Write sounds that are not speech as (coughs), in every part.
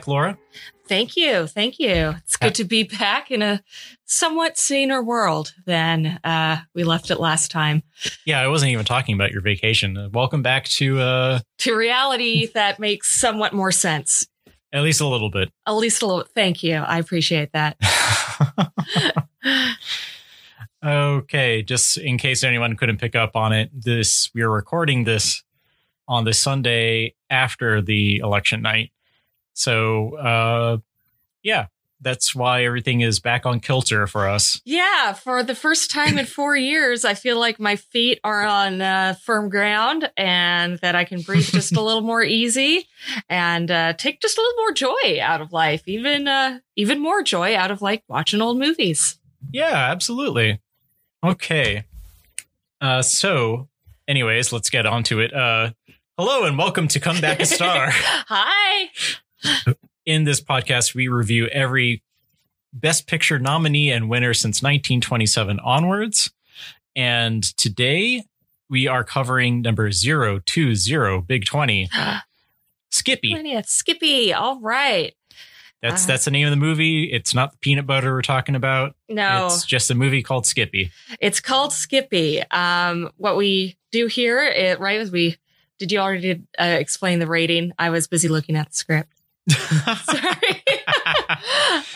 back, Laura. Thank you. Thank you. It's good to be back in a somewhat saner world than uh, we left it last time. Yeah, I wasn't even talking about your vacation. Uh, welcome back to uh, To reality that makes somewhat more sense. at least a little bit. At least a little. Thank you. I appreciate that. (laughs) okay, just in case anyone couldn't pick up on it, this we are recording this on the Sunday after the election night. So, uh, yeah, that's why everything is back on kilter for us. Yeah, for the first time in (coughs) four years, I feel like my feet are on uh, firm ground and that I can breathe just a little more easy and uh, take just a little more joy out of life, even uh, even more joy out of like watching old movies. Yeah, absolutely. Okay. Uh, so, anyways, let's get on to it. Uh, hello and welcome to Come Back a Star. (laughs) Hi. In this podcast, we review every Best Picture nominee and winner since 1927 onwards. And today we are covering number 020, Big 20, (gasps) Skippy. 20th. Skippy. All right. That's Uh, that's the name of the movie. It's not the peanut butter we're talking about. No, It's just a movie called Skippy. it's called Skippy. Um, what we do here, it, right, is we did you already uh, explain the rating? I was busy looking at the script. (laughs) Sorry. (laughs)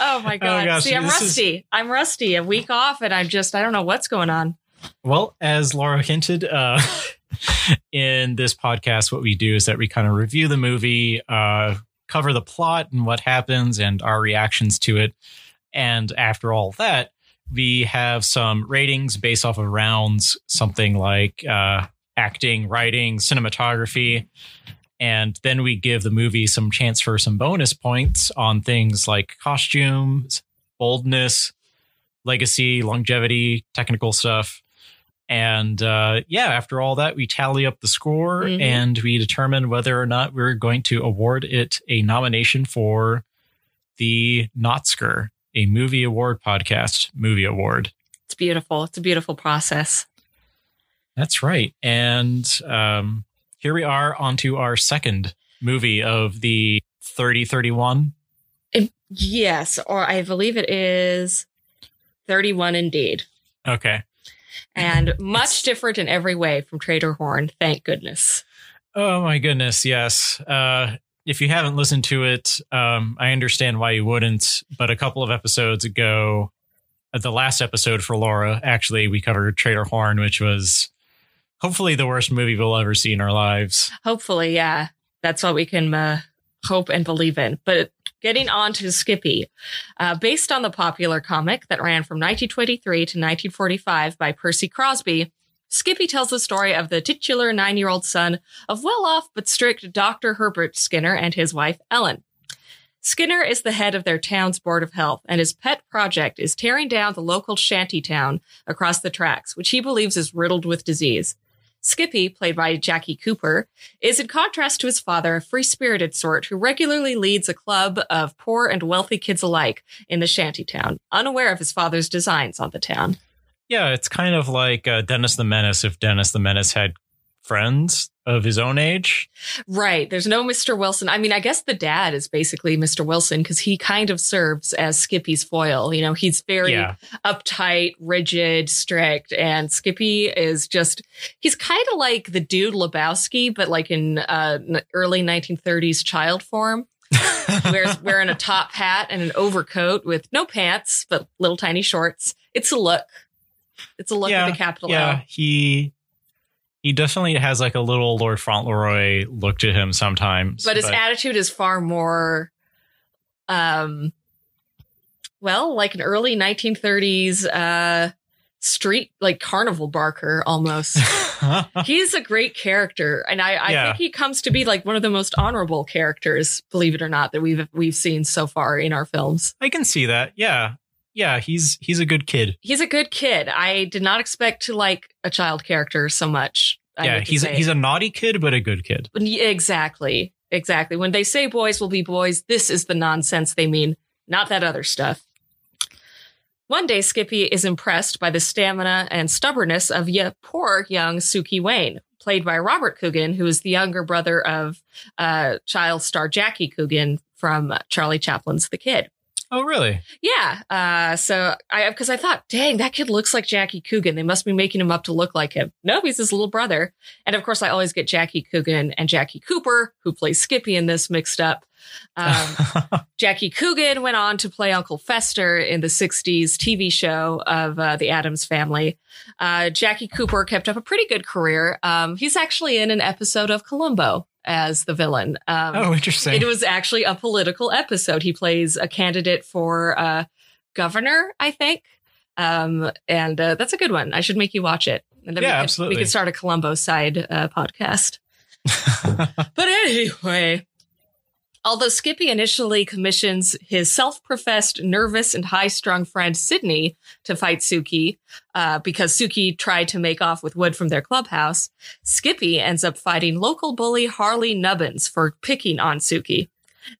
oh my god. gosh, See, I'm this is- rusty. I'm rusty. A week off, and I'm just I don't know what's going on. Well, as Laura hinted, uh, (laughs) in this podcast, what we do is that we kind of review the movie, uh, cover the plot and what happens and our reactions to it. And after all that, we have some ratings based off of rounds, something like uh, acting, writing, cinematography. And then we give the movie some chance for some bonus points on things like costumes, boldness, legacy, longevity, technical stuff. And uh, yeah, after all that, we tally up the score Mhm. and we determine whether or not we're going to award it a nomination for the Notsker, a movie award podcast movie award. It's beautiful. It's a beautiful process. That's right. And um, here we are onto our second movie of the 3031. Yes, or I believe it is 31 indeed. Okay. And much different in every way from Trader Horn, thank goodness. Oh my goodness, yes. Uh, if you haven't listened to it, um, I understand why you wouldn't. But a couple of episodes ago, uh, the last episode for Laura, actually, we covered Trader Horn, which was hopefully the worst movie we'll ever see in our lives. Hopefully, yeah, that's what we can uh, hope and believe in. But getting on to Skippy, uh, based on the popular comic that ran from 1923 to 1945 by Percy Crosby, Skippy tells the story of the titular nine year old son of well off but strict Dr. Herbert Skinner and his wife, Ellen. Skinner is the head of their town's Board of Health, and his pet project is tearing down the local shanty town across the tracks, which he believes is riddled with disease. Skippy, played by Jackie Cooper, is in contrast to his father, a free spirited sort who regularly leads a club of poor and wealthy kids alike in the shantytown, unaware of his father's designs on the town. Yeah, it's kind of like uh, Dennis the Menace if Dennis the Menace had friends of his own age. Right. There's no Mr. Wilson. I mean, I guess the dad is basically Mr. Wilson because he kind of serves as Skippy's foil. You know, he's very Yeah. uptight, rigid, strict, and Skippy is just, he's kind of like the dude Lebowski, but like in uh, early 1930s child form. (laughs) wears wearing a top hat and an overcoat with no pants, but little tiny shorts. It's a look. It's a look Yeah, the capital yeah, L. he he definitely has like a little Lord Fauntleroy look to him sometimes. but his attitude is far more um well like an early 1930s uh street like carnival barker almost (laughs) he's a great character and i i Yeah. think he comes to be like one of the most honorable characters believe it or not that we've we've seen so far in our films I can see that. Yeah. Yeah, he's he's a good kid. he's a good kid i did not expect to like a child character so much I yeah, he's a, he's a naughty kid but a good kid. Exactly. Exactly. When they say boys will be boys, this is the nonsense they mean, not that other stuff. One day, Skippy is impressed by the stamina and stubbornness of yet poor young Suki Wayne, played by Robert Coogan, who is the younger brother of uh, child star Jackie Coogan from Charlie Chaplin's The Kid. Oh, really? Yeah. Uh, so I, because I thought, dang, that kid looks like Jackie Coogan. They must be making him up to look like him. No, he's his little brother. And of course, I always get Jackie Coogan and Jackie Cooper, who plays Skippy in this, mixed up. Um, (laughs) Jackie Coogan went on to play Uncle Fester in the 60s TV show of uh, the Addams family. Uh, Jackie Cooper kept up a pretty good career. Um, he's actually in an episode of Columbo as the villain. Um, oh, interesting. It was actually a political episode. He plays a candidate for uh, governor, I think. Um, and uh, that's a good one. I should make you watch it. And then Yeah, we could, absolutely. We could start a Columbo side uh, podcast. (laughs) But anyway, although Skippy initially commissions his self professed nervous and high strung friend Sydney to fight Suki uh, because Suki tried to make off with wood from their clubhouse, Skippy ends up fighting local bully Harley Nubbins for picking on Suki.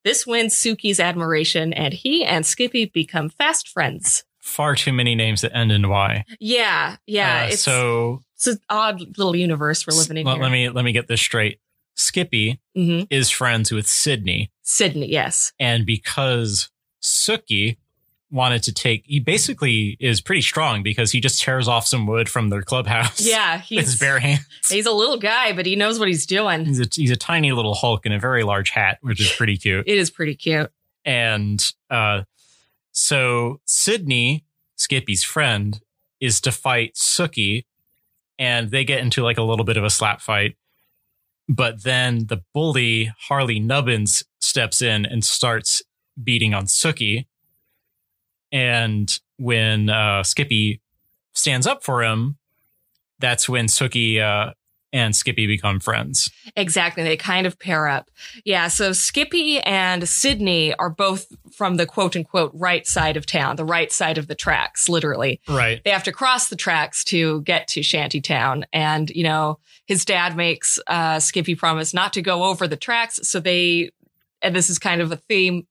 This wins Suki's admiration, and he and Skippy become fast friends. Far too many names that end in Y. Yeah, yeah. Uh, it's, so it's an odd little universe we're living in let, here. let me let me get this straight. Skippy hmm is friends with Sydney, Sydney, yes. and because Sookie wanted to take, he basically is pretty strong because he just tears off some wood from their clubhouse. Yeah, (laughs) with his he's bare hands. he's a little guy, but he knows what he's doing. He's a, he's a tiny little Hulk in a very large hat, which is pretty cute. It is pretty cute. And uh, so Sydney, Skippy's friend, is to fight Sookie, and they get into like a little bit of a slap fight. But then the bully Harley Nubbins steps in and starts beating on Sookie. And when uh, Skippy stands up for him, that's when Sookie uh, and Skippy become friends. Exactly. They kind of pair up. Yeah. So Skippy and Sydney are both from the quote unquote right side of town, the right side of the tracks, literally. Right. They have to cross the tracks to get to Shantytown. And, you know, his dad makes uh, Skippy promise not to go over the tracks. So they, and this is kind of a theme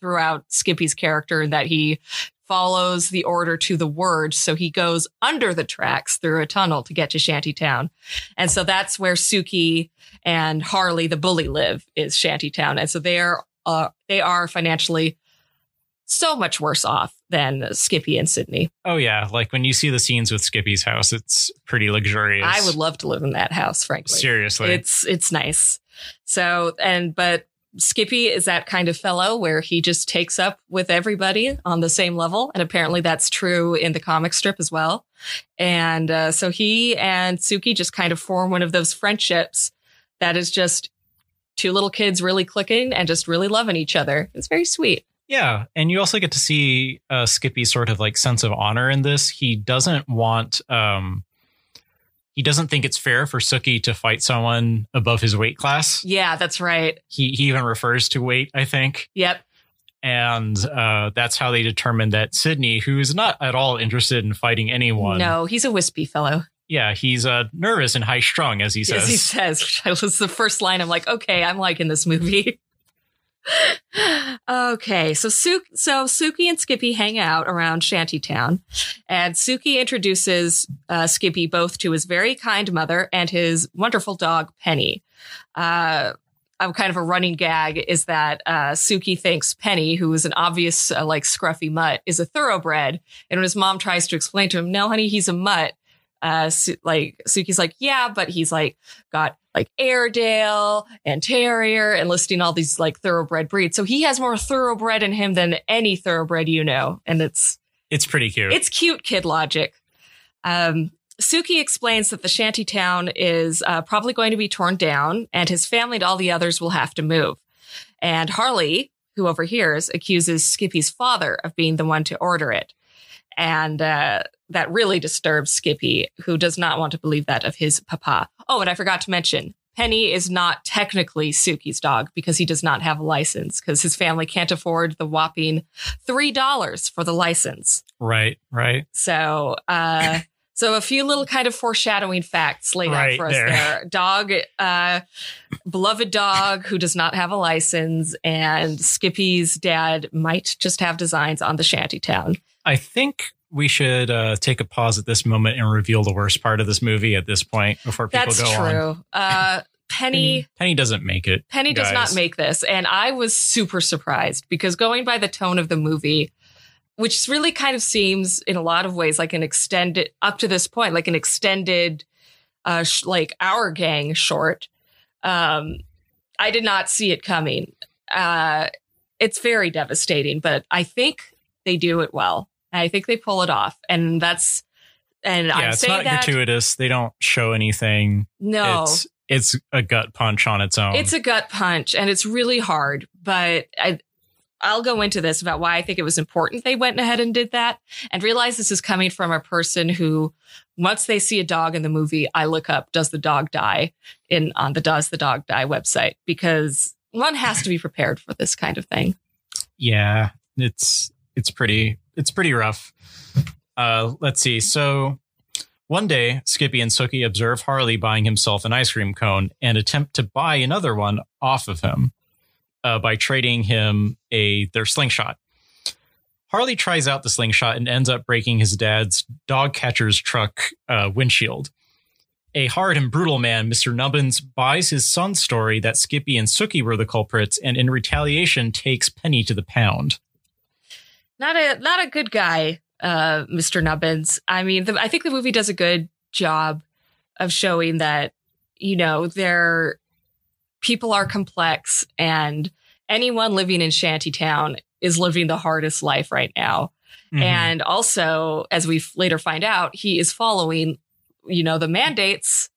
throughout Skippy's character that he follows the order to the word. So he goes under the tracks through a tunnel to get to Shantytown. And so that's where Suki and Harley, the bully, live is Shantytown. And so they are, uh, they are financially so much worse off than Skippy and Sydney. Oh yeah, like when you see the scenes with Skippy's house, it's pretty luxurious. I would love to live in that house, frankly. seriously. It's it's nice. So and but Skippy is that kind of fellow where he just takes up with everybody on the same level, and apparently that's true in the comic strip as well. And uh, so he and Suki just kind of form one of those friendships that is just two little kids really clicking and just really loving each other. It's very sweet. yeah, and you also get to see uh, Skippy's sort of like sense of honor in this. He doesn't want, um, he doesn't think it's fair for Suki to fight someone above his weight class. Yeah, that's right. He he even refers to weight, I think, Yep. and uh, that's how they determined that Sydney, who is not at all interested in fighting anyone, No, he's a wispy fellow. yeah, he's uh, nervous and high strung, as he says. As he says, that was the first line. I'm like, okay, I'm liking this movie. (laughs) okay, so Su- so Suki and Skippy hang out around Shantytown, and Suki introduces uh, Skippy both to his very kind mother and his wonderful dog Penny. Uh, a kind of a running gag is that uh, Suki thinks Penny, who is an obvious uh, like scruffy mutt, is a thoroughbred, and when his mom tries to explain to him, "No, honey, he's a mutt," uh, like Suki's like, "Yeah, but he's like got like Airedale and Terrier and listing all these like thoroughbred breeds. So he has more thoroughbred in him than any thoroughbred you know. And it's, it's pretty cute. it's cute kid logic. Um, Suki explains that the shanty town is uh, probably going to be torn down and his family and all the others will have to move. And Harley, who overhears, accuses Skippy's father of being the one to order it. And uh, that really disturbs Skippy, who does not want to believe that of his papa. Oh, and I forgot to mention, Penny is not technically Suki's dog because he does not have a license because his family can't afford the whopping $3 for the license. right, right. So, uh, (laughs) so a few little kind of foreshadowing facts laid Right out for us there. there. Dog, uh, beloved dog who does not have a license, and Skippy's dad might just have designs on the shanty town. I think we should uh, take a pause at this moment and reveal the worst part of this movie at this point before people That's go on. true. Uh, Penny Penny doesn't make it. Penny does not make this. And I was super surprised because going by the tone of the movie, which really kind of seems in a lot of ways like an extended, up to this point, like an extended, uh, sh- like our gang short. Um, I did not see it coming. Uh, it's very devastating, but I think they do it well. I think they pull it off. And that's, and Yeah, I'm it's saying Yeah, it's not that. gratuitous. They don't show anything. no, It's it's a gut punch on its own. It's a gut punch and it's really hard, but I, I'll go into this about why I think it was important they went ahead and did that and realize this is coming from a person who, once they see a dog in the movie, I look up, does the dog die in on the Does the Dog Die website because one has to be prepared for this kind of thing. yeah, it's it's pretty it's pretty rough. Uh, let's see. So one day, Skippy and Sookie observe Harley buying himself an ice cream cone and attempt to buy another one off of him uh, by trading him a their slingshot. Harley tries out the slingshot and ends up breaking his dad's dog catcher's truck uh, windshield. A hard and brutal man, Mr. Nubbins, buys his son's story that Skippy and Sookie were the culprits and in retaliation takes Penny to the pound. Not a not a good guy, uh, Mr. Nubbins. I mean, the, I think the movie does a good job of showing that you know their people are complex and anyone living in shantytown is living the hardest life right now. Mhm. And also, as we later find out, he is following, you know, the mandates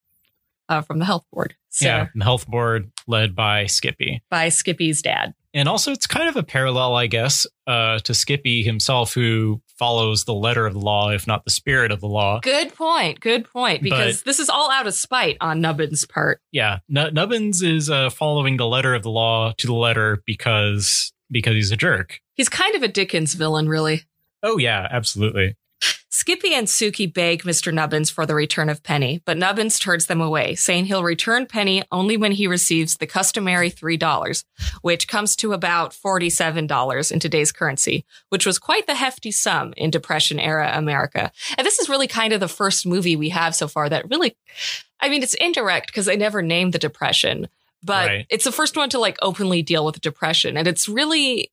uh, from the health board. So yeah, the health board led by Skippy. by Skippy's dad. And also, it's kind of a parallel, I guess, uh, to Skippy himself, who follows the letter of the law, if not the spirit of the law. Good point. Good point. Because this is all out of spite on Nubbin's part. Yeah, N- Nubbins is uh, following the letter of the law to the letter because because he's a jerk. He's kind of a Dickens villain, really. Oh yeah, absolutely. Skippy and Suki beg Mr. Nubbins for the return of Penny, but Nubbins turns them away, saying he'll return Penny only when he receives the customary $3, which comes to about $47 in today's currency, which was quite the hefty sum in Depression era America. And this is really kind of the first movie we have so far that really, I mean, it's indirect because they never named the Depression, but Right. it's the first one to like openly deal with depression. And it's really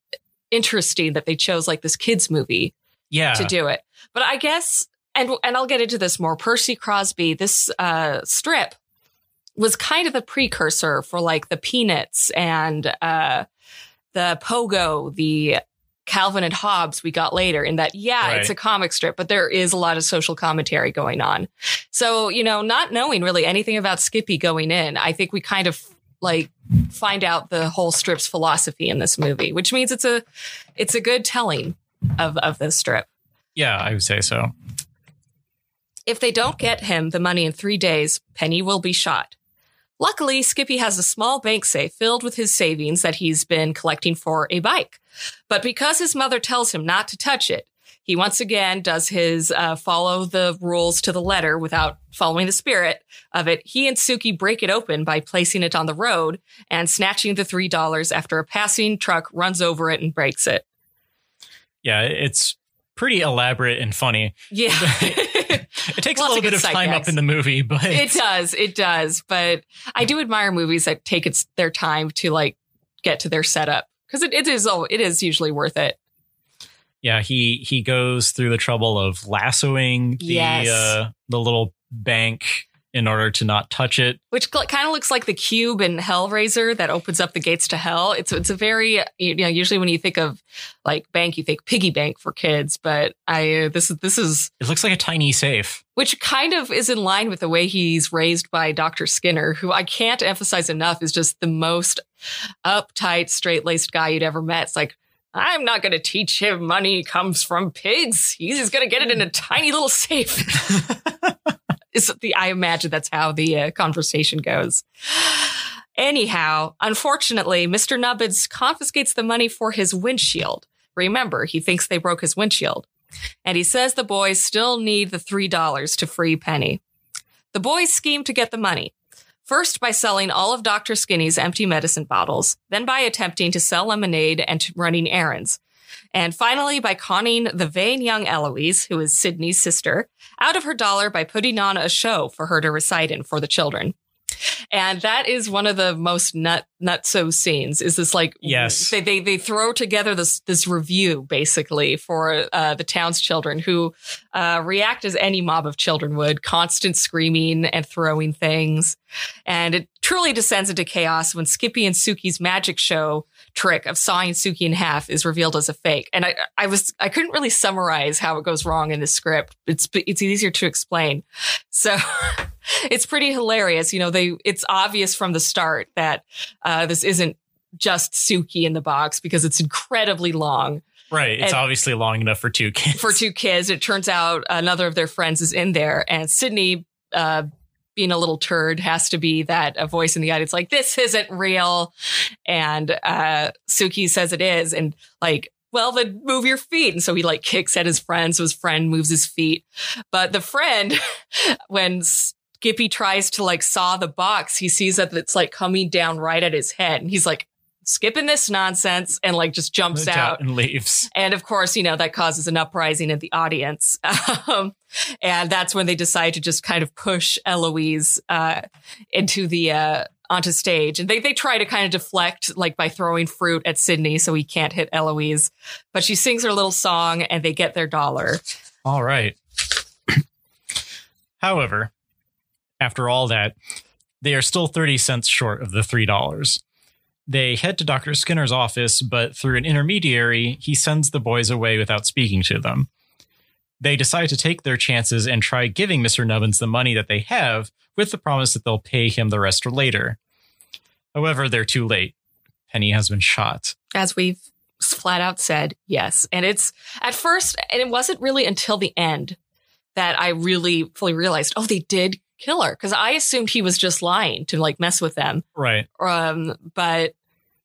interesting that they chose like this kids movie Yeah, to do it. But I guess, and and I'll get into this more. Percy Crosby, this uh, strip was kind of the precursor for like the Peanuts and uh, the Pogo, the Calvin and Hobbes we got later. In that, yeah, Right. it's a comic strip, but there is a lot of social commentary going on. So you know, not knowing really anything about Skippy going in, I think we kind of like find out the whole strip's philosophy in this movie, which means it's a it's a good telling of of this strip. Yeah, I would say so. If they don't get him the money in three days, Penny will be shot. Luckily, Skippy has a small bank safe filled with his savings that he's been collecting for a bike. But because his mother tells him not to touch it, he once again does his uh, follow the rules to the letter without following the spirit of it. He and Suki break it open by placing it on the road and snatching the $3 after a passing truck runs over it and breaks it. Yeah, it's pretty elaborate and funny. Yeah. (laughs) It takes a little bit of time gags. up in the movie, but it does it does but i do admire movies that take its their time to like get to their setup because it, it is oh it is usually worth it yeah, he he goes through the trouble of lassoing the Yes. uh, the little bank in order to not touch it. which kind of looks like the cube in hellraiser that opens up the gates to hell it's it's a very you know usually when you think of like bank you think piggy bank for kids but i uh, this is this is It looks like a tiny safe. which kind of is in line with the way he's raised by Dr. Skinner, who I can't emphasize enough is just the most uptight, straight laced guy you'd ever met. It's like, I'm not going to teach him money comes from pigs. He's just going to get it in a tiny little safe. (laughs) is the, I imagine that's how the uh, conversation goes. Anyhow, unfortunately, Mr. Nubbins confiscates the money for his windshield. Remember, he thinks they broke his windshield and he says the boys still need the $3 to free Penny. The boys scheme to get the money. First, by selling all of Dr. Skinny's empty medicine bottles, then by attempting to sell lemonade and running errands. And finally, by conning the vain young Eloise, who is Sydney's sister, out of her dollar by putting on a show for her to recite in for the children. And that is one of the most nut nutso scenes. Is this like Yes. they they they throw together this this revue basically for uh, the town's children who uh, react as any mob of children would, constant screaming and throwing things, and it truly descends into chaos when Skippy and Suki's magic show trick of sawing Suki in half is revealed as a fake. And I I was I couldn't really summarize how it goes wrong in the script. It's it's easier to explain. So (laughs) it's pretty hilarious. You know, they it's obvious from the start that uh, this isn't just Suki in the box because it's incredibly long Right. It's And- obviously long enough for two kids. for two kids. It turns out another of their friends is in there, and Sydney, uh, being a little turd, has to be that a voice in the audience like this isn't real, and uh, Suki says it is, and like. Well, then move your feet. And so he like kicks at his friend. So his friend moves his feet. But the friend, (laughs) when Skippy tries to like saw the box, he sees that it's like coming down right at his head. And he's like, skipping this nonsense and like just jumps out. and leaves. And of course, you know, that causes an uprising in the audience. (laughs) Um, and that's when they decide to just kind of push Eloise uh, into the uh, onto stage. And they they try to kind of deflect like by throwing fruit at Sydney so he can't hit Eloise. But she sings her little song and they get their dollar. All right. (clears throat) However, after all that, they are still 30 cents short of the $3. They head to Dr. Skinner's office, but through an intermediary, he sends the boys away without speaking to them. They decide to take their chances and try giving Mr. Nubbins the money that they have with the promise that they'll pay him the rest later. However, they're too late. Penny has been shot. As we've flat out said, yes. And it's at first, and it wasn't really until the end that I really fully realized, oh, they did kill her. Cause I assumed he was just lying to like mess with them. Right. Um, but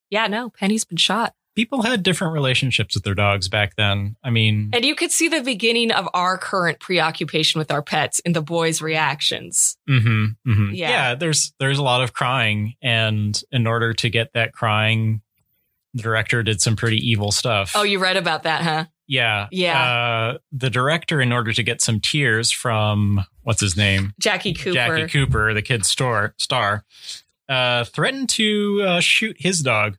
yeah, no, Penny's been shot. People had different relationships with their dogs back then. I mean, And you could see the beginning of our current preoccupation with our pets in the boys' reactions. Mm-hmm, mm-hmm. Yeah. Yeah. there's there's a lot of crying, and in order to get that crying, the director did some pretty evil stuff. Oh, you read about that, huh? yeah, Yeah. Uh, the director, in order to get some tears from what's his name, Jackie Cooper. Jackie Cooper, the kid's star, star, uh, threatened to uh, shoot his dog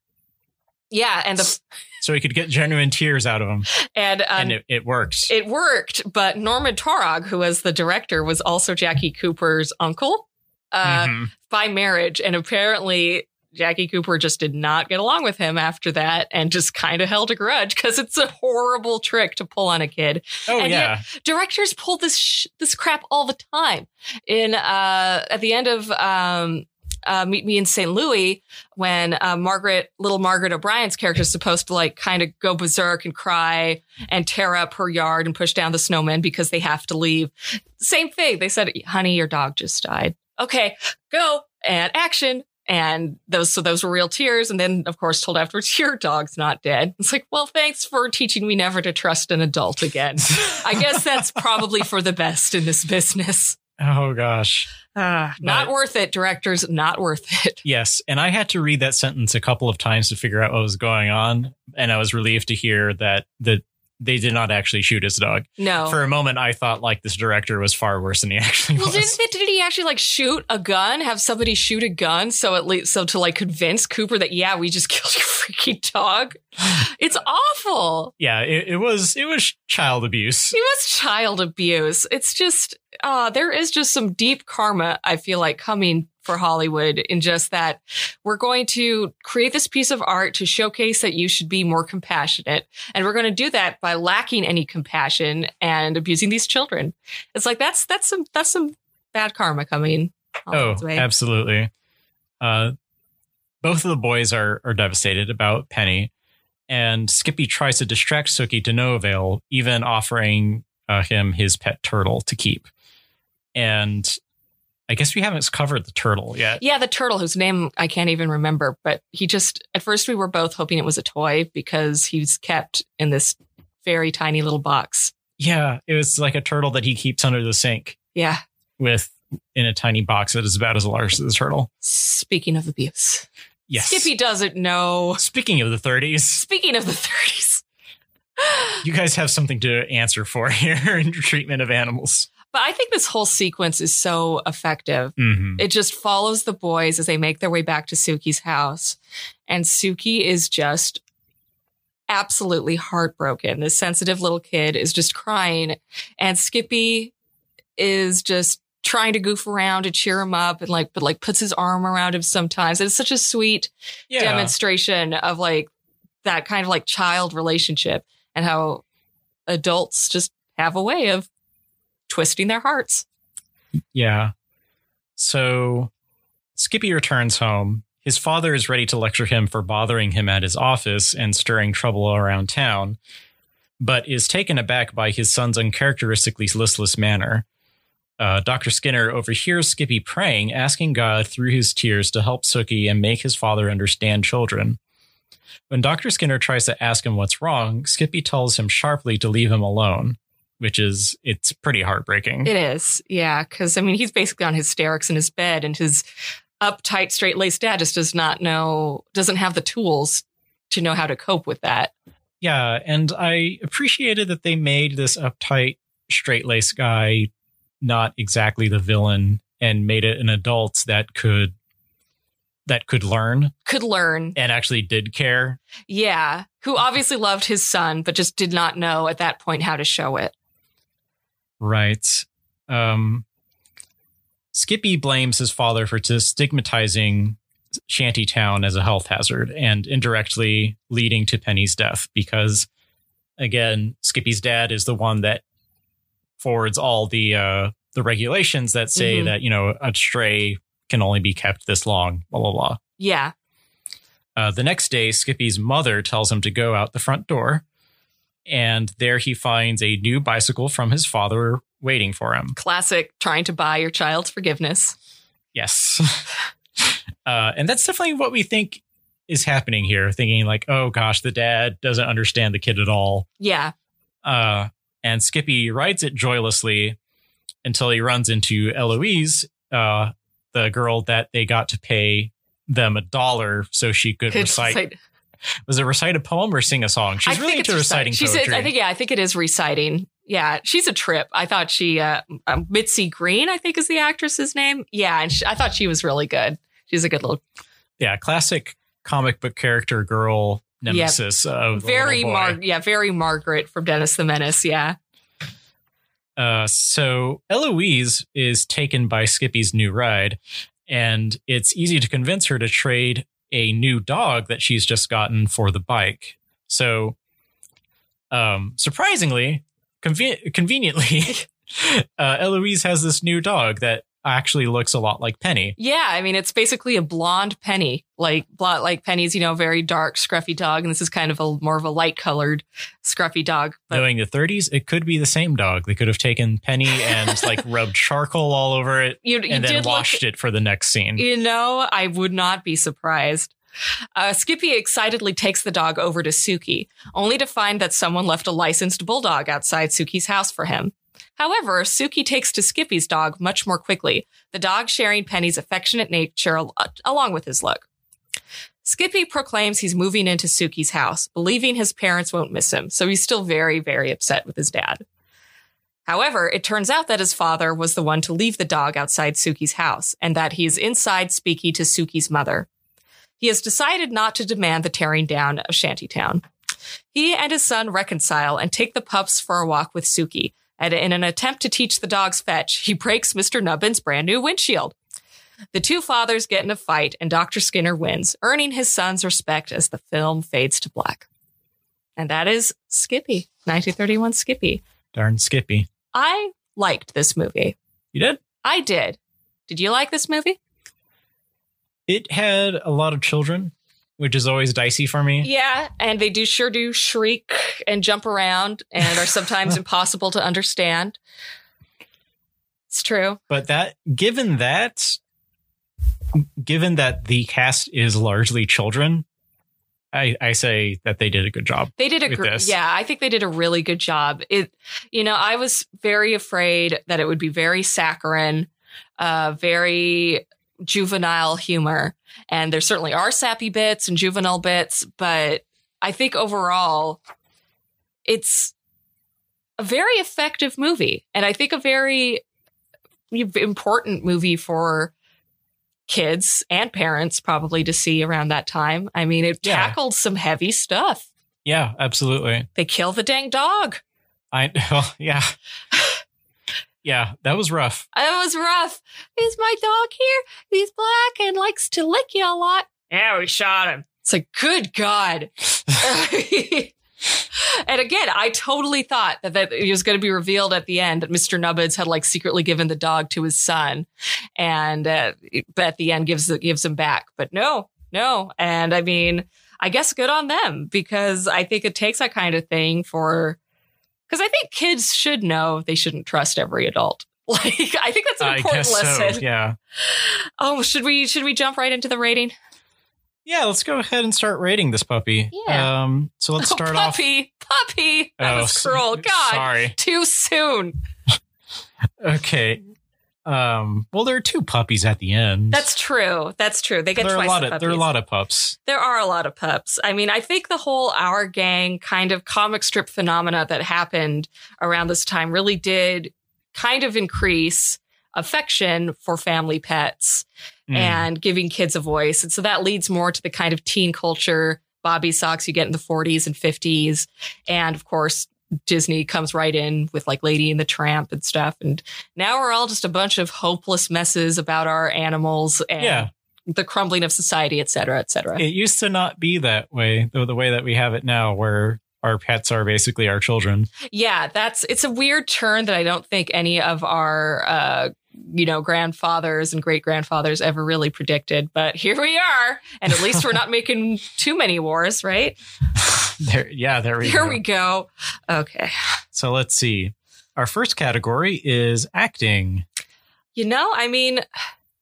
Yeah, and the so he could get genuine tears out of him, and um, and it, it worked. it worked, but Norman Taurog, who was the director, was also Jackie Cooper's uncle uh, Mhm. by marriage. And apparently, Jackie Cooper just did not get along with him after that and just kind of held a grudge because it's a horrible trick to pull on a kid. Oh and yeah, Directors pull this sh- this crap all the time. In uh, at the end of um, uh, Meet Me in St. Louis, when uh, Margaret, little Margaret O'Brien's character is supposed to like kind of go berserk and cry and tear up her yard and push down the snowman because they have to leave. Same thing. They said, honey, your dog just died. Okay, go and action. And those, so those were real tears. And then, of course, told afterwards, your dog's not dead. It's like, well, thanks for teaching me never to trust an adult again. (laughs) I guess that's probably for the best in this business. Oh gosh. Ah, not But- worth it, directors. Not worth it. (laughs) Yes, and I had to read that sentence a couple of times to figure out what was going on, and I was relieved to hear that that they did not actually shoot his dog. No. For a moment, I thought like this director was far worse than he (laughs) actually was. well, was. didn't did he actually like shoot a gun? Have somebody shoot a gun so at least so to like convince Cooper that yeah, we just (laughs) killed your freaking dog. It's awful. yeah, it, it was it was child abuse. It was child abuse. It's just uh there is just some deep karma I feel like coming for Hollywood in just that we're going to create this piece of art to showcase that you should be more compassionate and we're going to do that by lacking any compassion and abusing these children. It's like that's that's some that's some bad karma coming. Oh, absolutely. Uh, both of the boys are are devastated about Penny, and Skippy tries to distract Sookie to no avail, even offering uh, him his pet turtle to keep. And I guess we haven't covered the turtle yet. Yeah, the turtle whose name I can't even remember, but he just at first we were both hoping it was a toy because he's kept in this very tiny little box. Yeah, it was like a turtle that he keeps under the sink Yeah. with in a tiny box that is about as large as the turtle. Speaking of abuse, Yes. Skippy doesn't know. Speaking of the 30s, Speaking of the 30s, you guys have something to answer for (laughs) here in treatment of animals. But I think this whole sequence is so effective. Mm-hmm. It just follows the boys as they make their way back to Suki's house. And Suki is just absolutely heartbroken. This sensitive little kid is just crying. And Skippy is just trying to goof around to cheer him up and like, but like puts his arm around him sometimes. It's such a sweet Yeah. demonstration of like that kind of like child relationship and how adults just have a way of twisting their hearts. Yeah. So Skippy returns home. His father is ready to lecture him for bothering him at his office and stirring trouble around town, but is taken aback by his son's uncharacteristically listless manner. Uh, Dr. Skinner overhears Skippy praying, asking God through his tears to help Sookie and make his father understand children. When Dr. Skinner tries to ask him what's wrong, Skippy tells him sharply to leave him alone, which is, it's pretty heartbreaking. It is. Yeah. Cause I mean, he's basically on hysterics in his bed and his uptight, straight laced dad just does not know, doesn't have the tools to know how to cope with that. Yeah, and I appreciated that they made this uptight, straight laced guy not exactly the villain and made it an adult that could that could learn Could learn. and actually did care. Yeah. Who obviously loved his son, but just did not know at that point how to show it. Right. Um Skippy blames his father for stigmatizing Shantytown as a health hazard and indirectly leading to Penny's death because again, Skippy's dad is the one that forwards all the uh the regulations that say Mhm. that, you know, a stray can only be kept this long, blah blah blah. Yeah. Uh, the next day, Skippy's mother tells him to go out the front door, and there he finds a new bicycle from his father waiting for him. Classic trying to buy your child's forgiveness. Yes. (laughs) uh, and that's definitely what we think is happening here, thinking like, oh gosh, the dad doesn't understand the kid at all. Yeah. Uh, and Skippy rides it joylessly until he runs into Eloise, uh, the girl that they got to pay them a dollar so she could Could recite. Was it recite a poem or sing a song? She's I really into reciting She's, poetry. I think, yeah, I think it is reciting. Yeah, she's a trip. I thought she, uh, um, Mitzi Green, I think is the actress's name. Yeah, and she, I thought she was really good. She's a good little, yeah, classic comic book character girl nemesis of very. Mar, yeah, very Margaret from Dennis the Menace. Yeah, Uh, so Eloise is taken by Skippy's new ride, and it's easy to convince her to trade a new dog that she's just gotten for the bike. So, um, surprisingly, conven- conveniently, (laughs) uh, Eloise has this new dog that actually looks a lot like Penny. yeah. I mean, it's basically a blonde Penny, like blonde, like Penny's, you know, very dark, scruffy dog, and this is kind of a more of a light colored, scruffy dog. But Knowing the 30s, it could be the same dog. They could have taken Penny and (laughs) like rubbed charcoal all over it you, you and then did look, washed it for the next scene. You know, I would not be surprised. Uh, Skippy excitedly takes the dog over to Suki, only to find that someone left a licensed bulldog outside Suki's house for him. However, Suki takes to Skippy's dog much more quickly, the dog sharing Penny's affectionate nature along with his look. Skippy proclaims he's moving into Suki's house, believing his parents won't miss him, so he's still very, very upset with his dad. However, it turns out that his father was the one to leave the dog outside Suki's house, and that he is inside speaking to Suki's mother. He has decided not to demand the tearing down of Shantytown. He and his son reconcile and take the pups for a walk with Suki, and in an attempt to teach the dogs fetch, he breaks Mr. Nubbin's brand new windshield. The two fathers get in a fight, and Dr. Skinner wins, earning his son's respect as the film fades to black. And that is Skippy, 1931 Skippy. Darn Skippy. I liked this movie. You did? I did. Did you like this movie? It had a lot of children, which is always dicey for me. Yeah, and they do sure do shriek and jump around and are sometimes (laughs) impossible to understand. It's true. But that, given that, given that the cast is largely children, I, I say that they did a good job. They did a gr- this. yeah, I think they did a really good job. It you know, I was very afraid that it would be very saccharine, uh very juvenile humor. And there certainly are sappy bits and juvenile bits, but I think overall it's a very effective movie. And I think a very important movie for kids and parents probably to see around that time. I mean, it Yeah. tackled some heavy stuff. Yeah, absolutely. They kill the dang dog. I (laughs) well, yeah. (laughs) Yeah, that was rough. It was rough. Is my dog here? He's black and likes to lick you a lot. Yeah, we shot him. It's like, good God. (laughs) (laughs) and again, I totally thought that, that it was going to be revealed at the end that Mr. Nubbins had like secretly given the dog to his son, and uh, but at the end gives gives him back. But no, no. And I mean, I guess good on them because I think it takes that kind of thing for because I think kids should know they shouldn't trust every adult. (laughs) Like I think that's an important lesson. so. Yeah. (gasps) Oh, should we should we jump right into the rating? Yeah, let's go ahead and start rating this puppy. Yeah. Um, so let's start oh, off. puppy, puppy. That Oh, was cruel. God, Sorry. too soon. (laughs) Okay. Um, well, there are two puppies at the end. That's true. That's true. They get there are a lot the of there are a lot of pups. There are a lot of pups. I mean, I think the whole Our Gang kind of comic strip phenomena that happened around this time really did kind of increase affection for family pets Mm. and giving kids a voice. And so that leads more to the kind of teen culture Bobby socks you get in the 40s and 50s. And of course, Disney comes right in with like Lady and the Tramp and stuff. And now we're all just a bunch of hopeless messes about our animals and Yeah. the crumbling of society, et cetera, et cetera. It used to not be that way, though the way that we have it now, where our pets are basically our children. Yeah, that's it's a weird turn that I don't think any of our uh you know grandfathers and great grandfathers ever really predicted. But here we are, and at least we're not (laughs) making too many wars, right? There, yeah, there we Here go. we go. Okay. So let's see. Our first category is acting. You know, I mean,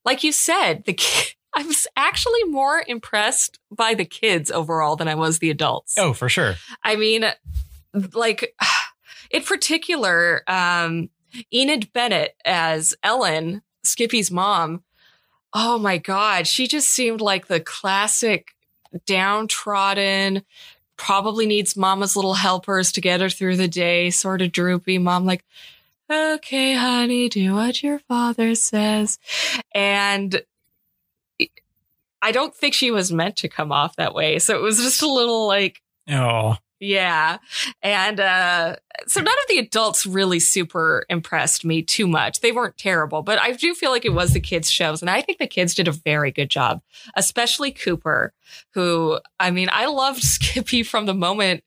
like you said, the ki- (laughs) I was actually more impressed by the kids overall than I was the adults. Oh, for sure. I mean, like (sighs) in particular, um, Enid Bennett as Ellen, Skippy's mom. Oh my God. She just seemed like the classic downtrodden, probably needs mama's little helpers to get her through the day, sort of droopy mom, like, okay, honey, do what your father says. And I don't think she was meant to come off that way. So it was just a little like, Oh, yeah. And uh so none of the adults really super impressed me too much. They weren't terrible, but I do feel like it was the kids shows and I think the kids did a very good job, especially Cooper, who I mean, I loved (laughs) Skippy from the moment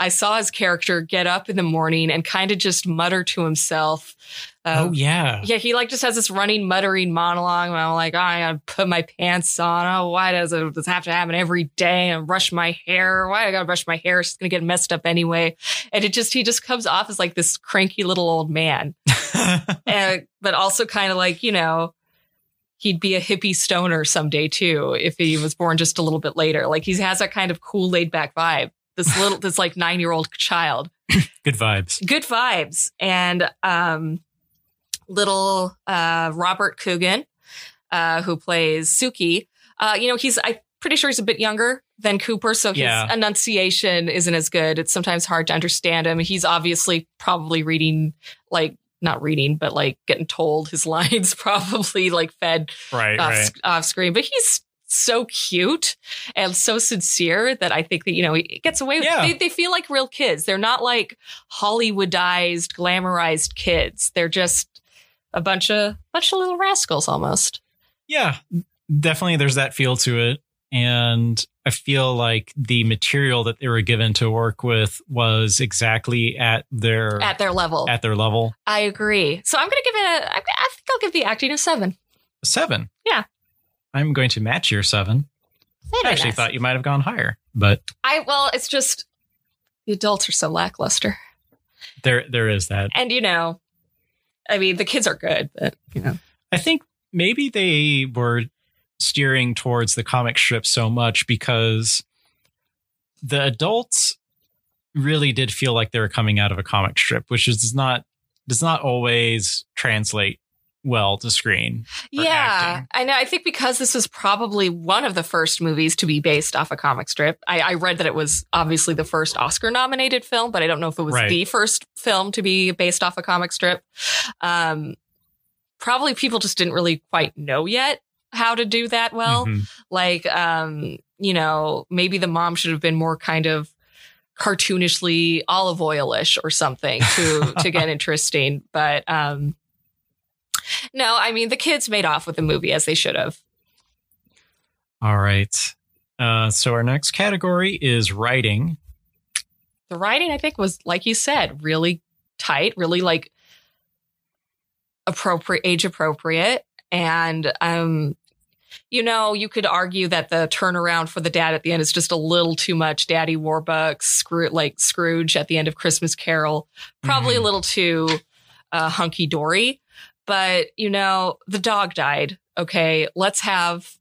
I saw his character get up in the morning and kind of just mutter to himself. Uh, oh yeah. yeah, he like just has this running, muttering monologue. And I'm like, oh, I gotta put my pants on. Oh, why does it this have to happen every day? And brush my hair. Why I gotta brush my hair? It's gonna get messed up anyway. And it just he just comes off as like this cranky little old man, (laughs) and but also kind of like you know. He'd be a hippie stoner someday too if he was born just a little bit later. Like he has that kind of cool, laid back vibe. This little, this like nine year old child Good vibes. good vibes and um little uh robert coogan uh who plays suki uh you know he's i'm pretty sure he's a bit younger than cooper so his Yeah. enunciation isn't as good it's sometimes hard to understand him he's obviously probably reading like not reading but like getting told his (laughs) lines probably like fed Right, off, right. off screen but he's so cute and so sincere that I think that, you know, he gets away with Yeah. They, they feel like real kids. They're not like Hollywoodized, glamorized kids. They're just a bunch of, bunch of little rascals almost. Yeah, definitely there's that feel to it. And I feel like the material that they were given to work with was exactly at their At their level. at their level. I agree. So I'm going to give it a, I I think I'll give the acting a seven. Seven. Yeah. I'm going to match your seven. I actually nice. thought you might have gone higher, but I, well, it's just the adults are so lackluster. there there is that. And, you know, I mean, the kids are good, but, you know. I think maybe they were steering towards the comic strip so much because the adults really did feel like they were coming out of a comic strip, which is not does not always translate well to screen. Yeah, acting. I know. I think because this was probably one of the first movies to be based off a comic strip. I, I read that it was obviously the first Oscar nominated film, but I don't know if it was Right. the first film to be based off a comic strip. Um, probably people just didn't really quite know yet how to do that well. Mhm. Like, um, you know, maybe the mom should have been more kind of cartoonishly olive oilish or something to to get (laughs) interesting. But um no, I mean the kids made off with the movie as they should have. All right. Uh, so our next category is writing. The writing, I think, was like you said, really tight, really like appropriate, age appropriate, and um, you know, you could argue that the turnaround for the dad at the end is just a little too much. Daddy Warbucks, screw like Scrooge at the end of Christmas Carol, probably a Mhm. little too uh, hunky dory. But you know, the dog died. Okay, let's have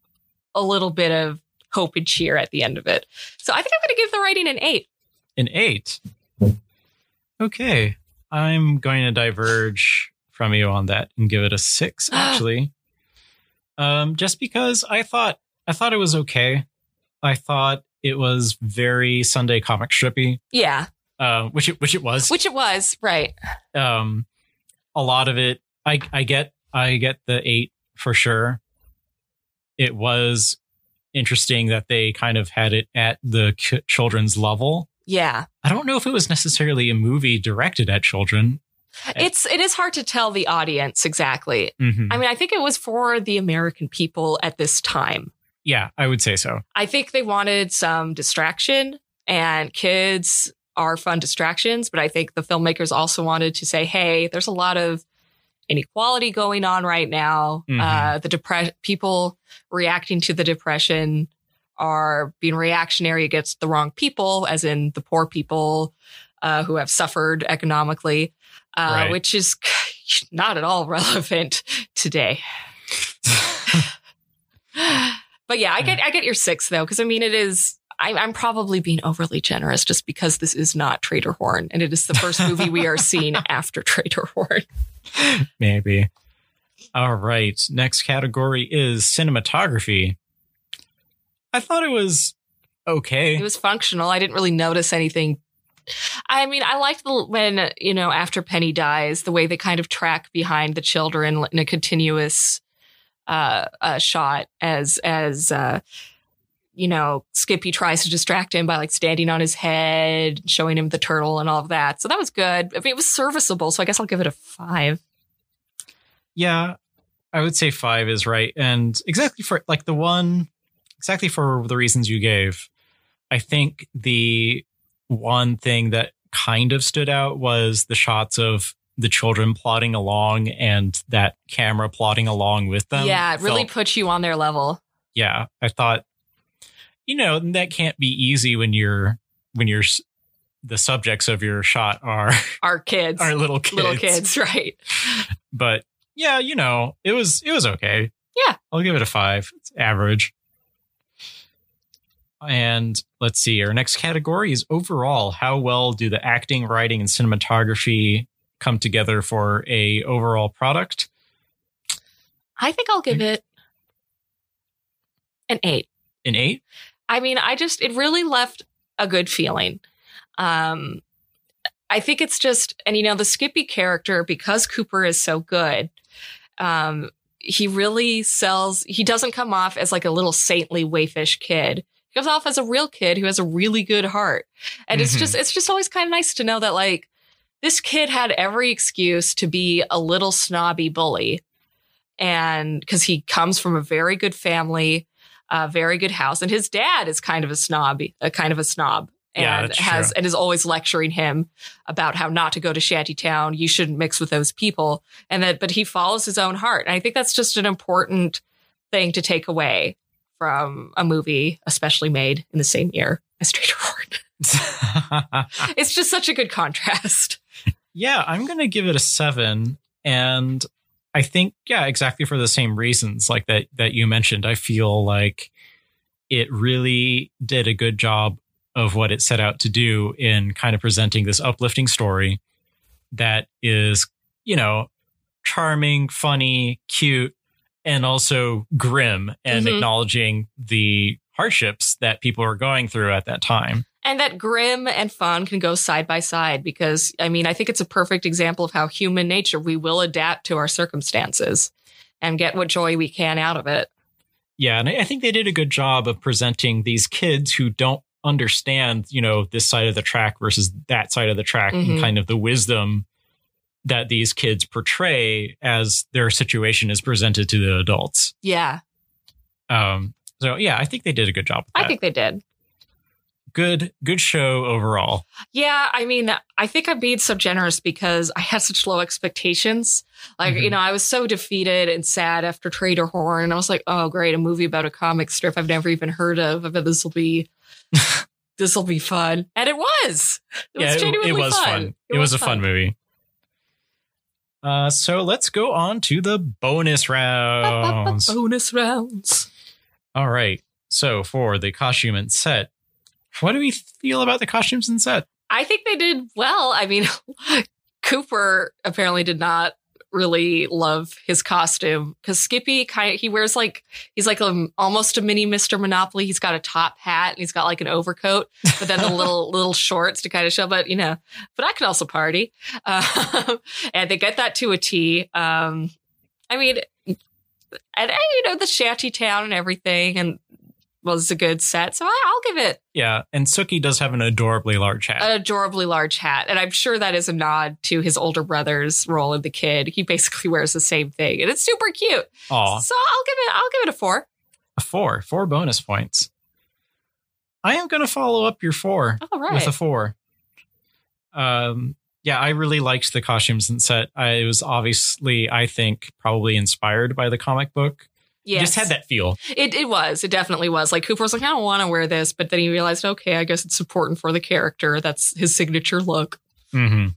a little bit of hope and cheer at the end of it. So I think I'm going to give the writing an eight. An eight. Okay. I'm going to diverge from you on that and give it a six, (gasps) actually. um, just because I thought I thought it was okay. I thought it was very Sunday comic strippy, Yeah, uh, which it which it was. which it was, right? um, a lot of it, I I get I get the eight for sure. It was interesting that they kind of had it at the k- children's level. Yeah. I don't know if it was necessarily a movie directed at children. It's it is hard to tell the audience exactly. Mhm. I mean, I think it was for the American people at this time. yeah, I would say so. I think they wanted some distraction and kids are fun distractions, but I think the filmmakers also wanted to say, hey, there's a lot of inequality going on right now. Mhm. Uh, the depression, people reacting to the depression are being reactionary against the wrong people, as in the poor people uh, who have suffered economically, uh, Right. which is (laughs) not at all relevant today. (laughs) but yeah, I get I get your six though, because I mean it is. I'm, I'm probably being overly generous just because this is not Trader Horn, and it is the first movie we are seeing (laughs) after Trader Horn. Maybe. All right. Next category is cinematography. I thought it was okay. It was functional. I didn't really notice anything. I mean, I liked the when you know after Penny dies, the way they kind of track behind the children in a continuous uh, uh shot as as uh you know Skippy tries to distract him by like standing on his head, showing him the turtle and all of that. So that was good. I mean, it was serviceable. So I guess I'll give it a five. Yeah, I would say five is right. And exactly for like the one, exactly for the reasons you gave, I think the one thing that kind of stood out was the shots of the children plodding along and that camera plodding along with them. yeah, it really felt- puts you on their level. yeah, I thought, you know, that can't be easy when you're, when you're, the subjects of your shot are, (laughs) Our kids, our little kids. little kids, right? but yeah, you know, it was it was okay. Yeah. I'll give it a five. It's average. And let's see, our next category is overall. How well do the acting, writing, and cinematography come together for a overall product? I think I'll give it an eight. An eight? I mean, I just it really left a good feeling. Um I think it's just and you know the Skippy character because Cooper is so good. Um he really sells he doesn't come off as like a little saintly waifish kid. He comes off as a real kid who has a really good heart. And it's Mhm. just it's just always kind of nice to know that like this kid had every excuse to be a little snobby bully. And because he comes from a very good family, a very good house, and his dad is kind of a snob, a kind of a snob, and that's has true. and is always lecturing him about how not to go to shantytown. You shouldn't mix with those people, and that. But he follows his own heart, and I think that's just an important thing to take away from a movie, especially made in the same year as Trader Horn. (laughs) (laughs) It's just such a good contrast. yeah, I'm going to give it a seven. And I think, yeah, exactly for the same reasons like that, that you mentioned. I feel like it really did a good job of what it set out to do in kind of presenting this uplifting story that is, you know, charming, funny, cute, and also grim and Mhm. acknowledging the hardships that people are going through at that time. And that grim and fun can go side by side because, I mean, I think it's a perfect example of how human nature, we will adapt to our circumstances and get what joy we can out of it. Yeah, and I think they did a good job of presenting these kids who don't understand, you know, this side of the track versus that side of the track and Mhm. kind of the wisdom that these kids portray as their situation is presented to the adults. Yeah, Um, so yeah, I think they did a good job. I think they did. Good good show overall. Yeah, I mean, I think I'm being so generous because I had such low expectations. Like, you Mhm. know, I was so defeated and sad after Trader Horn. And I was like, oh, great, a movie about a comic strip I've never even heard of. I bet this will be. (laughs) This will be fun, and it was. It yeah, was it, genuinely it was fun. It, was, a fun movie. Uh, so let's go on to the bonus rounds. (laughs) Bonus rounds. All right. So for the costume and set, what do we feel about the costumes and set? I think they did well. I mean, (laughs) Cooper apparently did not really love his costume because Skippy kind of he wears like he's like a, almost a mini Mr. Monopoly. He's got a top hat and he's got like an overcoat, but then the (laughs) little little shorts to kind of show. But you know, but I can also party, (laughs) um, and they get that to a T. Um, I mean, and you know the shanty town and everything, and was a good set. So I, I'll give it Yeah, and Sooky does have an adorably large hat. an adorably large hat. And I'm sure that is a nod to his older brother's role in the kid. He basically (laughs) wears the same thing. And it's super cute. Aw, So I'll give it I'll give it a four. a four, four bonus points. I am going to follow up your four All right. with a four. Um, yeah, I really liked the costumes and set. I it was obviously, I think, probably inspired by the comic book. It yes. Just had that feel. It it was. It definitely was. Like Cooper was like, I don't want to wear this, but then he realized, okay, I guess it's important for the character. That's his signature look. hmm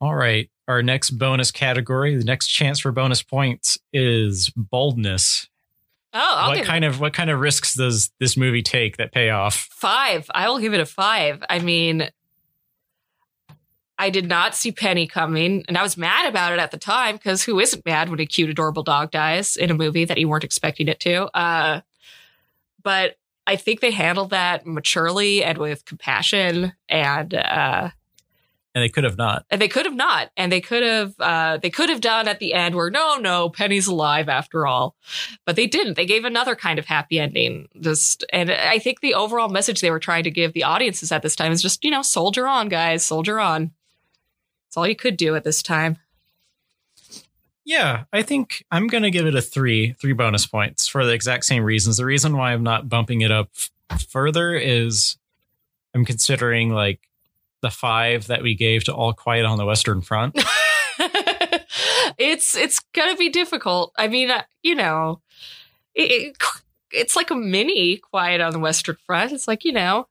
All right. Our next bonus category, the next chance for bonus points is boldness. Oh, I'll what kind of what kind of risks does this movie take that pay off? Five. I will give it a five. I mean, I did not see Penny coming, and I was mad about it at the time because who isn't mad when a cute, adorable dog dies in a movie that you weren't expecting it to? Uh, but I think they handled that maturely and with compassion, and uh, And they could have not. and they could have not, and they could have uh, they could have done at the end where no, no, Penny's alive after all, but they didn't. They gave another kind of happy ending. Just and I think the overall message they were trying to give the audiences at this time is just you know soldier on, guys, soldier on. That's all you could do at this time. Yeah, I think I'm going to give it a three, three bonus points for the exact same reasons. The reason why I'm not bumping it up f- further is I'm considering like the five that we gave to All Quiet on the Western Front. (laughs) it's it's gonna be difficult. I mean, uh, you know, it, it- it's like a mini Quiet on the Western Front. It's like you know,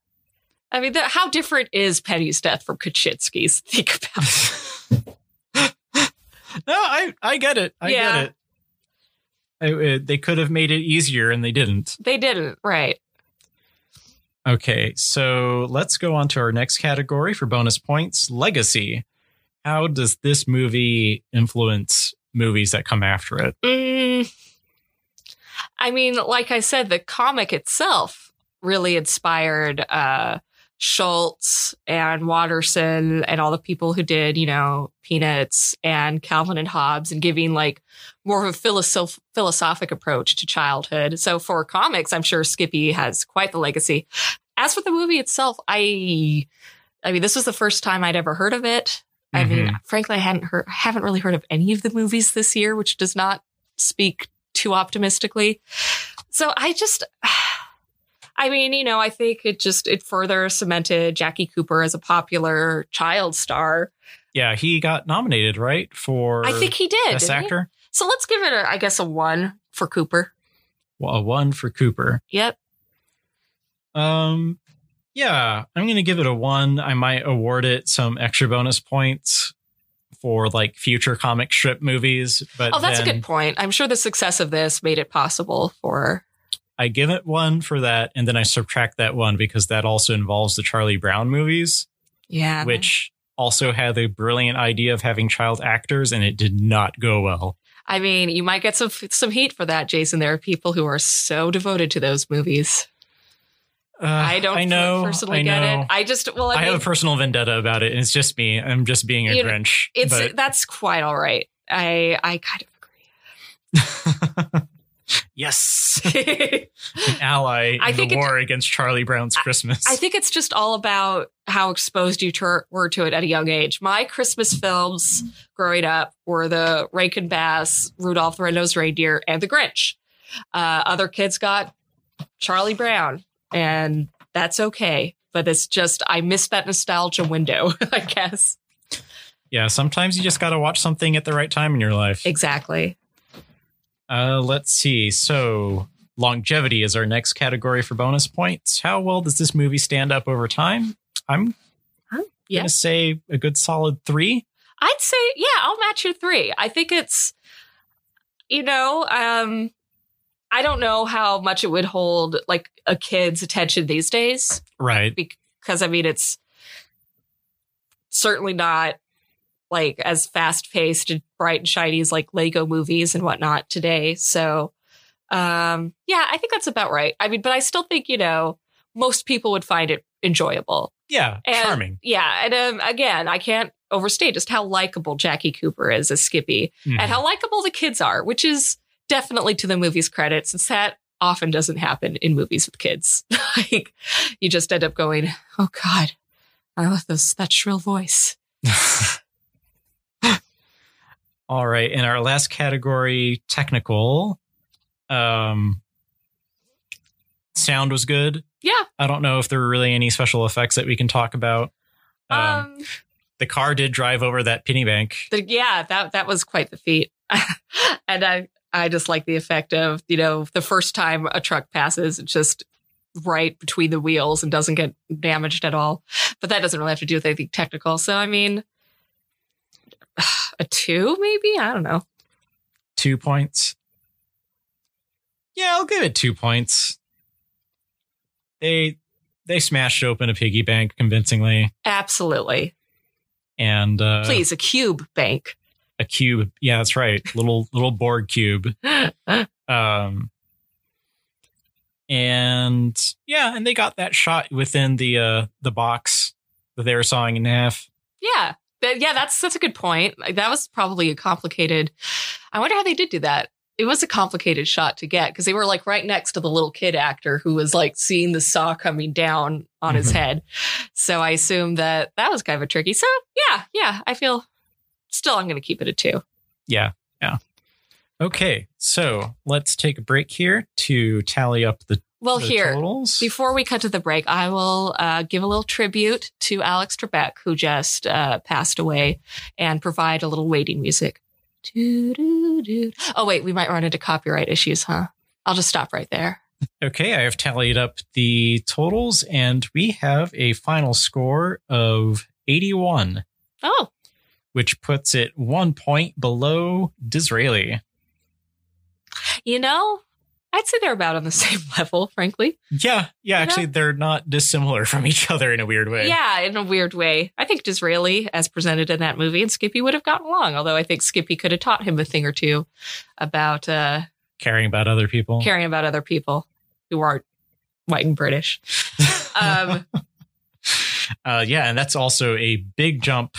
I mean, the, how different is Penny's death from Katczinsky's? (laughs) Think about. it. (laughs) no, I I get it. I Yeah. get it. I- uh, they could have made it easier and they didn't. They didn't, right? Okay, so let's go on to our next category for bonus points legacy. How does this movie influence movies that come after it? Mm, I mean, like I said, the comic itself really inspired uh, Schulz and Watterson and all the people who did, you know, Peanuts and Calvin and Hobbes and giving like more of a philosoph- philosophic approach to childhood. So for comics, I'm sure Skippy has quite the legacy. As for the movie itself, I, I mean, this was the first time I'd ever heard of it. I mean, Mhm. frankly, I hadn't heard, haven't really heard of any of the movies this year, which does not speak too optimistically. So I just, I mean, you know, I think it just, it further cemented Jackie Cooper as a popular child star. Yeah, he got nominated, right? For I think he did. Best didn't he? Actor. So let's give it, a, I guess, a one for Cooper. Well, a one for Cooper. Yep. Um, yeah, I'm gonna give it a one. I might award it some extra bonus points for like future comic strip movies, but Oh, that's a good point. I'm sure the success of this made it possible for. I give it one for that, and then I subtract that one because that also involves the Charlie Brown movies, Yeah. which also had the brilliant idea of having child actors, and it did not go well. I mean, you might get some some heat for that, Jason. There are people who are so devoted to those movies. Uh, I don't I know, personally I get know. it. I just well, I, I, mean, have a personal vendetta about it, and it's just me. I'm just being a You know, Grinch. it's but- that's quite all right. I I kind of agree. (laughs) yes, (laughs) an ally I in think the it- war against Charlie Brown's Christmas. I think it's just all about how exposed you to, were to it at a young age. My Christmas films growing up were the Rankin Bass, Rudolph the Red-Nosed Reindeer, and The Grinch. Uh, other kids got Charlie Brown, and that's okay. But it's just I missed that nostalgia window, (laughs) I guess. yeah, sometimes you just got to watch something at the right time in your life. Exactly. Uh, let's see. So, longevity is our next category for bonus points. How well does this movie stand up over time? I'm Yeah. gonna say a good solid three. I'd say, yeah, I'll match your three. I think it's, you know, um, I don't know how much it would hold like a kid's attention these days Right. because I mean, it's certainly not like as fast paced and bright and shiny as like Lego movies and whatnot today. So, um, yeah, I think that's about right. I mean, but I still think, you know, most people would find it enjoyable. Yeah. And- charming. Yeah. And um, again, I can't overstate just how likable Jackie Cooper is as Skippy Mhm. and how likable the kids are, which is definitely to the movie's credit, since that often doesn't happen in movies with kids. (laughs) like you just end up going, "Oh God, I love those that shrill voice." (laughs) All right. In our last category, technical. Um, sound was good. Yeah. I don't know if there were really any special effects that we can talk about. Um, Um, the car did drive over that penny bank. the, yeah, that that was quite the feat, (laughs) and I I just like the effect of you know the first time a truck passes, it's just right between the wheels and doesn't get damaged at all. But that doesn't really have to do with anything technical. So I mean, (sighs) a two maybe I don't know. Two points. Yeah, I'll give it two points. They they smashed open a piggy bank convincingly, Absolutely, and uh, please a cube bank. a cube. Yeah, that's right. Little (laughs) little board cube. (gasps) Um, and yeah, and they got that shot within the uh the box that they were sawing in half. Yeah. That- yeah, that's that's a good point. Like, that was probably a complicated. I wonder how they did do that. It was a complicated shot to get because they were like right next to the little kid actor who was like seeing the saw coming down on his Mhm. head. So I assume that that was kind of a tricky. So yeah, yeah, I feel still I'm going to keep it a two. Yeah, yeah. Okay, so let's take a break here to tally up the, Well, here totals. Before we cut to the break, I will uh, give a little tribute to Alex Trebek, who just uh, passed away, and provide a little waiting music. Oh, wait, we might run into copyright issues, huh? I'll just stop right there. Okay, I have tallied up the totals, and we have a final score of 81, Oh, which puts it one point below Disraeli. you know, I'd say they're about on the (laughs) same level, frankly. Yeah, yeah, You know? actually, they're not dissimilar (laughs) from each other in a weird way. Yeah, in a weird way. I think Disraeli, as presented in that movie, and Skippy would have gotten along, although I think Skippy could have taught him a thing or two about uh, Caring about other people. caring about other people who aren't white and British. (laughs) Um, uh, yeah, and that's also a big jump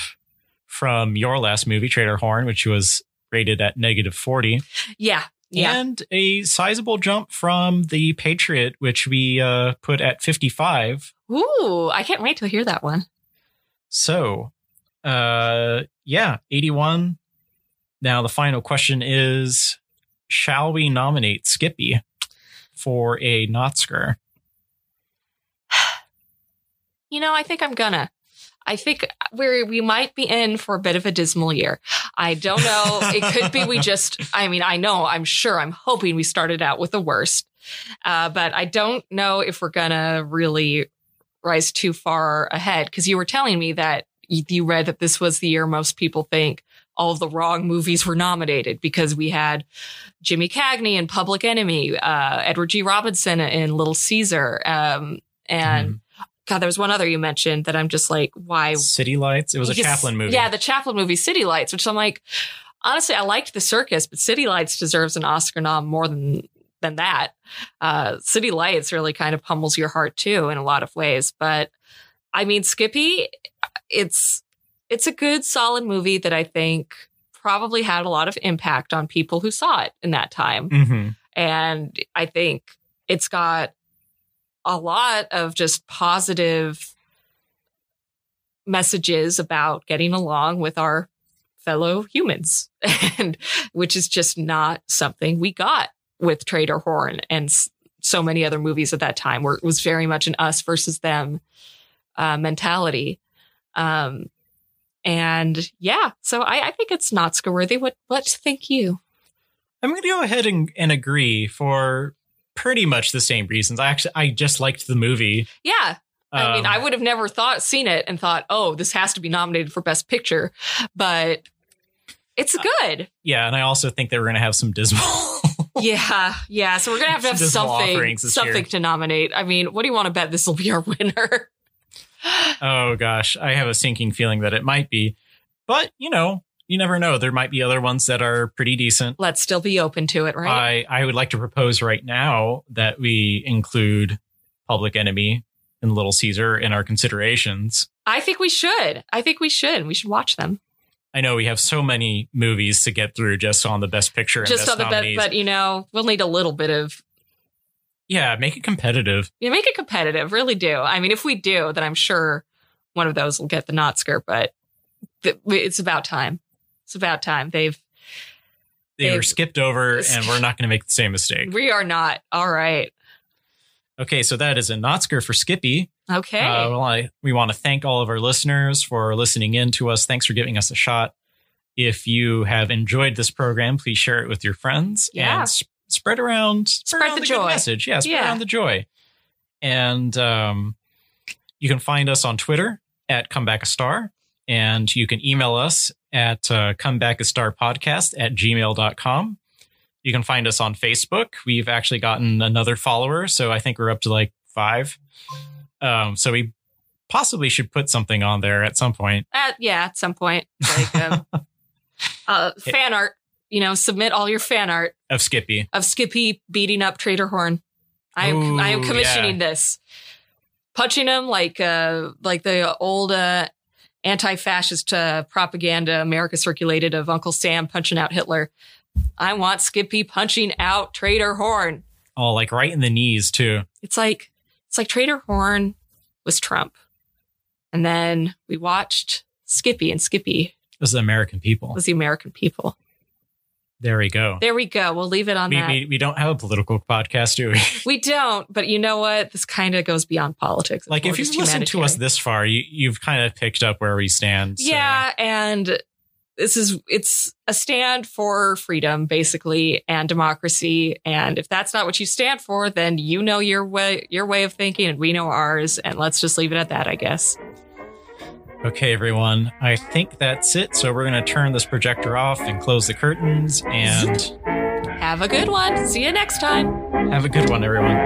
from your last movie, Trader Horn, which was rated at negative 40. yeah, yeah. And a sizable jump from The Patriot, which we uh, put at 55. Ooh, I can't wait to hear that one. So, uh, yeah, 81. Now, the final question is Shall we nominate Skippy for a Notsker? (sighs) You know, I think I'm gonna. I think we're we might be in for a bit of a dismal year. I don't know. It could be we just. I mean, I know. I'm sure. I'm hoping we started out with the worst, uh, but I don't know if we're gonna really rise too far ahead. Because you were telling me that you, read that this was the year most people think all of the wrong movies were nominated because we had Jimmy Cagney in Public Enemy, uh, Edward G. Robinson in Little Caesar, um, and Mhm. God, there was one other you mentioned that I'm just like, why? City Lights. It was a. Chaplin movie. Yeah, the Chaplin movie, City Lights, which I'm like, honestly, I liked the circus, but City Lights deserves an Oscar nom more than than that. Uh, City Lights really kind of pummels your heart too in a lot of ways. But I mean, Skippy, it's it's a good, solid movie that I think probably had a lot of impact on people who saw it in that time. hmm And I think it's got a lot of just positive messages about getting along with our fellow humans, (laughs) and which is just not something we got with Trader Horn and so many other movies at that time, where it was very much an us versus them uh, mentality. Um, and yeah, so I, I think it's not Oscar worthy. What what think you? I'm going to go ahead and, and agree for pretty much the same reasons. I actually I just liked the movie. Yeah, I mean, Um, I would have never thought seen it and thought, oh, this has to be nominated for Best Picture, but it's good. yeah, and I also think they were going to have some dismal. (laughs) yeah, yeah. So we're gonna have to have Some (laughs) dismal something, offerings year. something to nominate. I mean, what do you want to bet this will be our winner? (laughs) oh gosh, I have a sinking feeling that it might be, but you know, you never know. There might be other ones that are pretty decent. Let's still be open to it, right? I I would like to propose right now that we include Public Enemy and Little Caesar in our considerations. I think we should. I think we should. We should watch them I know we have so many movies to get through just on the Best Picture and just Best on the nominees. but you know, we'll need a little bit of yeah, make it competitive. you make it competitive. Really do. I mean, if we do, then I'm sure one of those will get the Notsker. But th- it's about time. It's about time. They've They were skipped over, (laughs) and we're not going to make the same mistake. We are not. All right. Okay, so that is a Notsker for Skippy. Okay. Uh, well, I, we want to thank all of our listeners for listening in to us. Thanks for giving us a shot. If you have enjoyed this program, please share it with your friends Yeah. and sp- spread around spread, Spread around the good joy. message. Yeah, spread Yeah. around the joy. And um, you can find us on Twitter at Comeback a Star, and you can email us at uh, comeback a star podcast at gmail.com. You can find us on Facebook. We've actually gotten another follower, so I think we're up to like five. Um, so we possibly should put something on there at some point. at, yeah, at some point, like um, (laughs) uh, fan art. You know, submit all your fan art of Skippy. of Skippy beating up Trader Horn. I am Ooh, I am commissioning this, punching him like uh like the old uh, anti-fascist uh, propaganda America circulated of Uncle Sam punching out Hitler. I want Skippy punching out Trader Horn. Oh, like right in the knees too. It's like it's like Trader Horn was Trump, and then we watched Skippy, and Skippy was the American people. was the American people. There we go. There we go. We'll leave it on We, that. we, we don't have a political podcast, do we? (laughs) We don't, but you know what? This kind of goes beyond politics. It's like if you've listened to us this far, you, you've kind of picked up where we stand. so- yeah, and this is it's a stand for freedom, basically, and democracy. And if that's not what you stand for, then you know your way your way of thinking, and we know ours. And let's just leave it at that, I guess. Okay, everyone. I think that's it. So we're going to turn this projector off and close the curtains and Have a good one. See you next time. have a good one, everyone.